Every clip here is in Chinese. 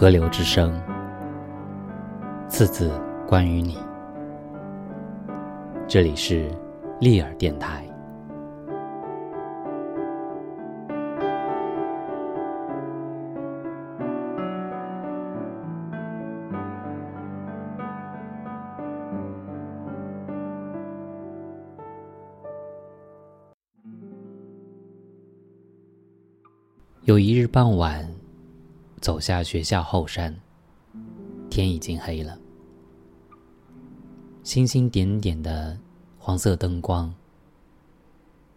河流之声，次次关于你。这里是利尔电台。有一日傍晚，走下学校后山，天已经黑了，星星点点的黄色灯光，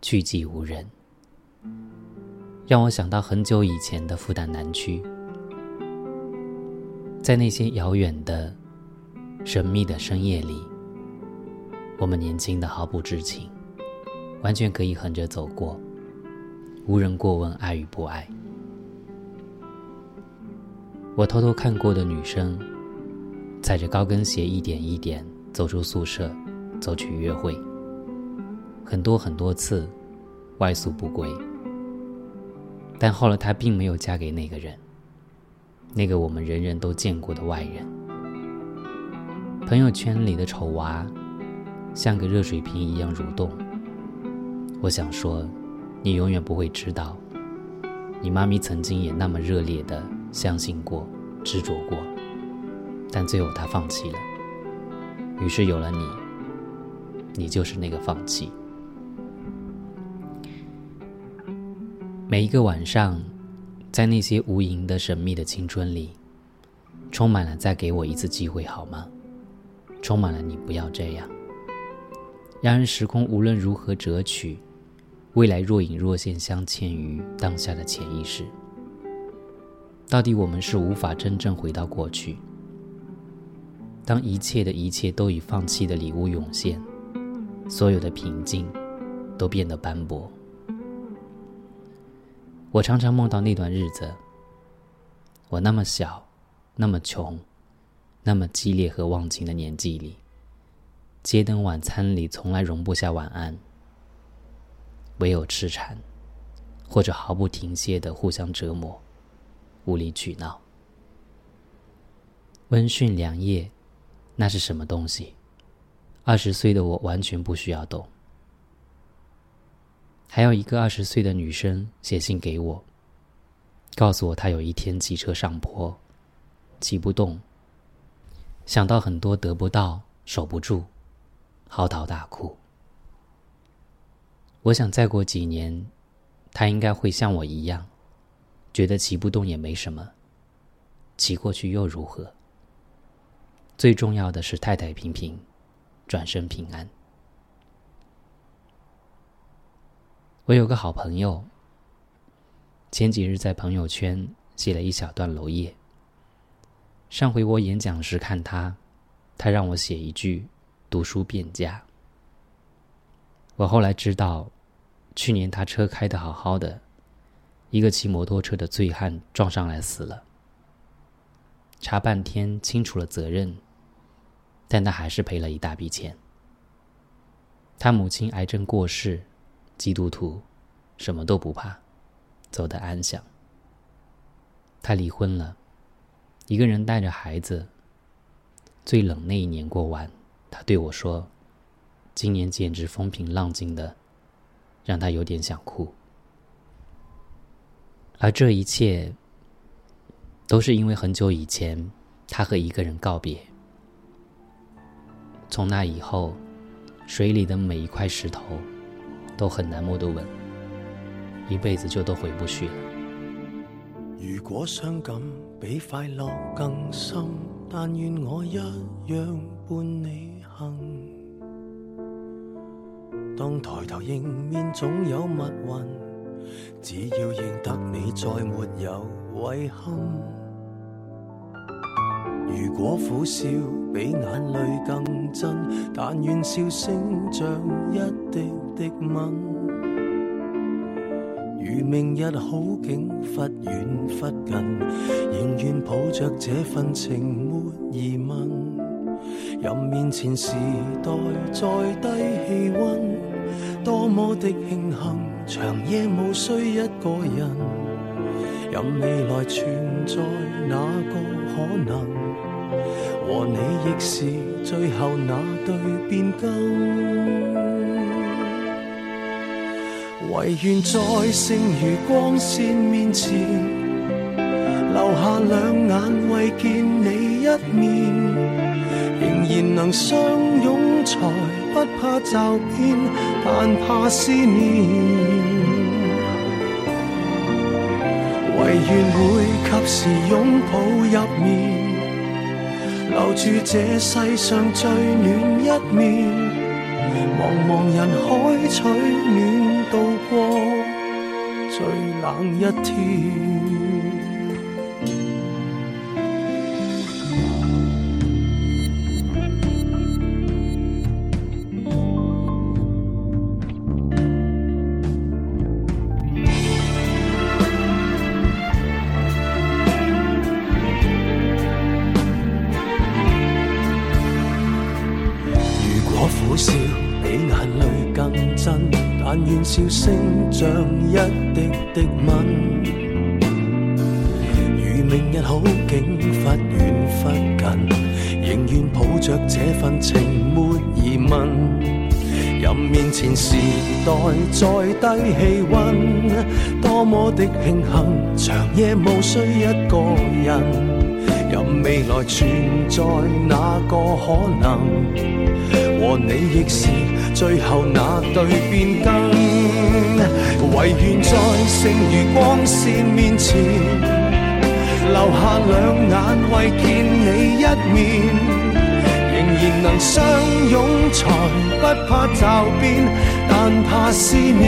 去寂无人，让我想到很久以前的复旦南区，在那些遥远的、神秘的深夜里，我们年轻的毫不知情，完全可以横着走过，无人过问爱与不爱。我偷偷看过的女生，踩着高跟鞋一点一点走出宿舍，走去约会。很多很多次，外宿不归。但后来她并没有嫁给那个人，那个我们人人都见过的外人。朋友圈里的丑娃，像个热水瓶一样蠕动。我想说，你永远不会知道，你妈咪曾经也那么热烈的。相信过，执着过，但最后他放弃了。于是有了你，你就是那个放弃。每一个晚上，在那些无垠的神秘的青春里，充满了再给我一次机会好吗？充满了你不要这样。然而时空无论如何折取，未来若隐若现，镶嵌于当下的潜意识。到底我们是无法真正回到过去。当一切的一切都以放弃的礼物涌现，所有的平静都变得斑驳。我常常梦到那段日子，我那么小，那么穷，那么激烈和忘情的年纪里，街灯晚餐里从来容不下晚安，唯有痴缠，或者毫不停歇的互相折磨。无理取闹，温驯良夜，那是什么东西？二十岁的我完全不需要懂。还有一个二十岁的女生写信给我，告诉我她有一天骑车上坡，骑不动，想到很多得不到、守不住，嚎啕大哭。我想再过几年，她应该会像我一样。觉得骑不动也没什么，骑过去又如何？最重要的是太太平平，转身平安。我有个好朋友，前几日在朋友圈写了一小段楼页。上回我演讲时看他，他让我写一句读书变价。我后来知道，去年他车开的好好的。一个骑摩托车的醉汉撞上来死了。查半天清楚了责任，但他还是赔了一大笔钱。他母亲癌症过世，基督徒，什么都不怕，走得安详。他离婚了，一个人带着孩子。最冷那一年过完，他对我说：“今年简直风平浪静的，让他有点想哭。”而这一切，都是因为很久以前，他和一个人告别。从那以后，水里的每一块石头，都很难摸得稳，一辈子就都回不去了。如果伤感比快乐更深，但愿我一样伴你行。当抬头迎面总有密云。只要认得你，再没有遗憾。如果苦笑比眼泪更真，但愿笑声像一滴滴吻。如明日好景忽远忽近，仍愿抱着这份情没疑问。任面前时代再低气温，多么的庆幸。长夜无需一个人，任未来存在哪个可能，和你亦是最后那对变更。唯愿在剩余光线面前，留下两眼为见你一面，仍然能相拥才不怕骤变，但怕思念。唯愿会及时拥抱入眠，留住这世上最暖一面。茫茫人海取暖，渡过最冷一天。苦笑声像一滴滴吻，如明日好景忽远忽近，仍愿抱着这份情没疑问。任面前时代再低气温，多么的庆幸，长夜无需一个人。任未来存在哪个可能，和你亦是最后那对变更。唯愿在剩余光线面前，留下两眼为见你一面，仍然能相拥才不怕骤变，但怕思念。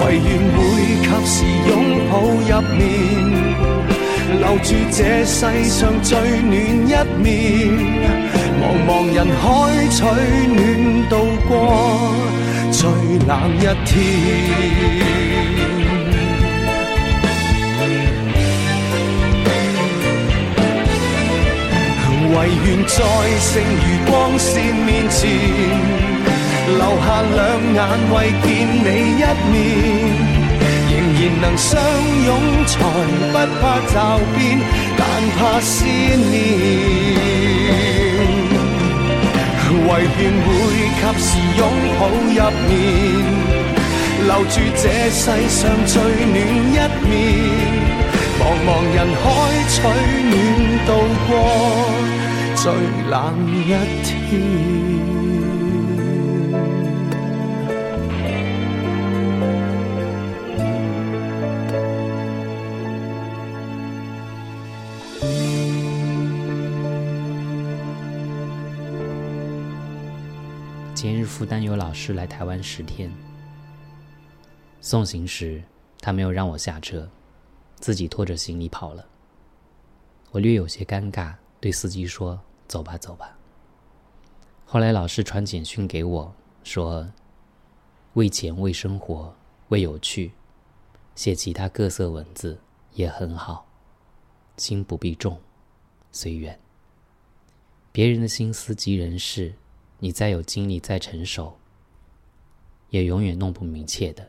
唯愿会及时拥抱入眠，留住这世上最暖一面。茫茫人海取暖，度过最冷一天。唯愿在剩余光线面前，留下两眼为见你一面，然能相拥，才不怕骤变，但怕思念。唯愿会及时拥抱入眠，留住这世上最暖一面。茫茫人海取暖，度过最冷一天。前日复旦有老师来台湾十天，送行时他没有让我下车，自己拖着行李跑了。我略有些尴尬，对司机说：“走吧，走吧。”后来老师传简讯给我，说：“为钱，为生活，为有趣，写其他各色文字也很好，心不必重，随缘。别人的心思及人事。”你再有精力，再成熟，也永远弄不明确的，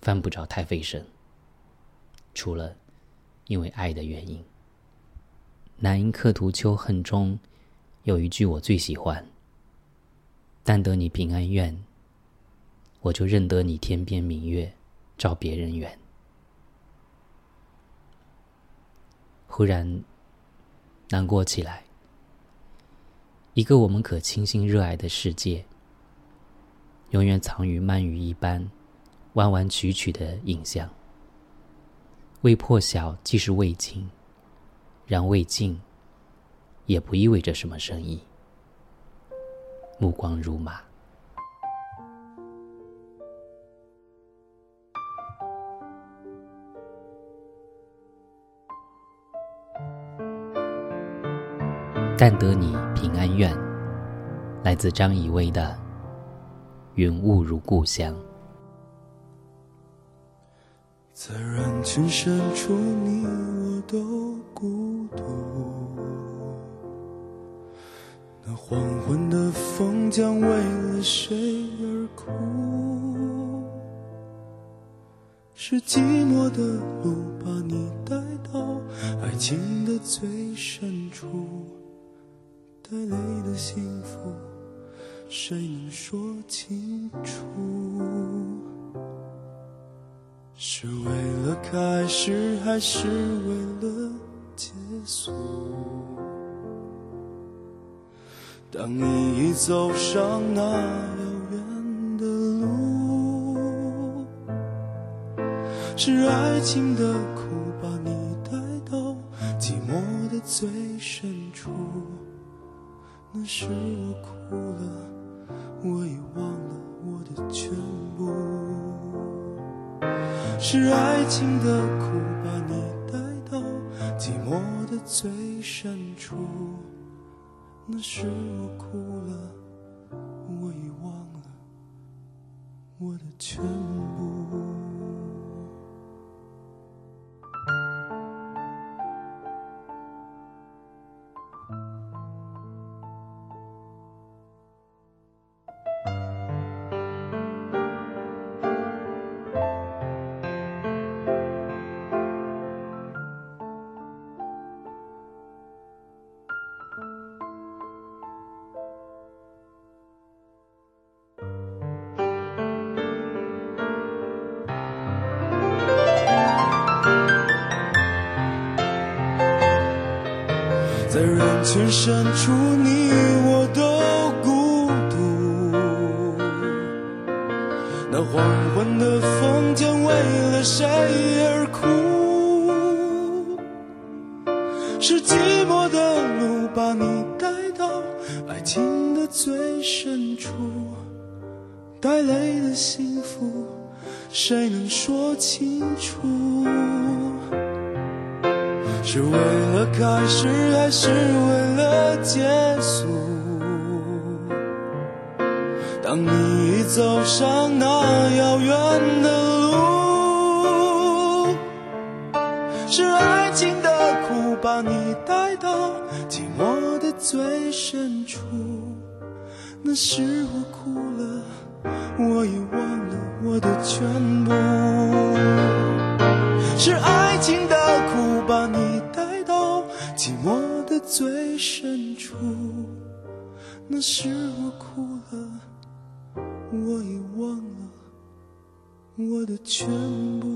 犯不着太费神。除了因为爱的原因，《南音客途秋恨》中有一句我最喜欢：“但得你平安愿，我就认得你天边明月照别人圆。”忽然难过起来。一个我们可倾心热爱的世界，永远藏于鳗鱼一般弯弯曲曲的影像。未破晓即是未尽，然未尽也不意味着什么深意。目光如麻。但得你平安愿，来自张以威的《云雾如故乡》。在人群深处，你我都孤独。那黄昏的风将为了谁而哭？是寂寞的路把你带到爱情的最深处，带泪的幸福，谁能说清楚？是为了开始，还是为了结束？当你已走上那遥远的路，是爱情的苦把你带到寂寞的最深处。那时我哭了，我已忘了我的全部。是爱情的苦把你带到寂寞的最深处。那时我哭了，我已忘了我的全部。在人群深处，你我都孤独。那黄昏的风景，为了谁而哭？是寂寞的路把你带到爱情的最深处，带泪的幸福，谁能说清楚？是为了开始，还是为了结束？当你走上那遥远的路，是爱情的苦把你带到寂寞的最深处。那时我哭了，我已忘了我的全部。是爱情的寂寞的最深处。那时我哭了，我已忘了我的全部。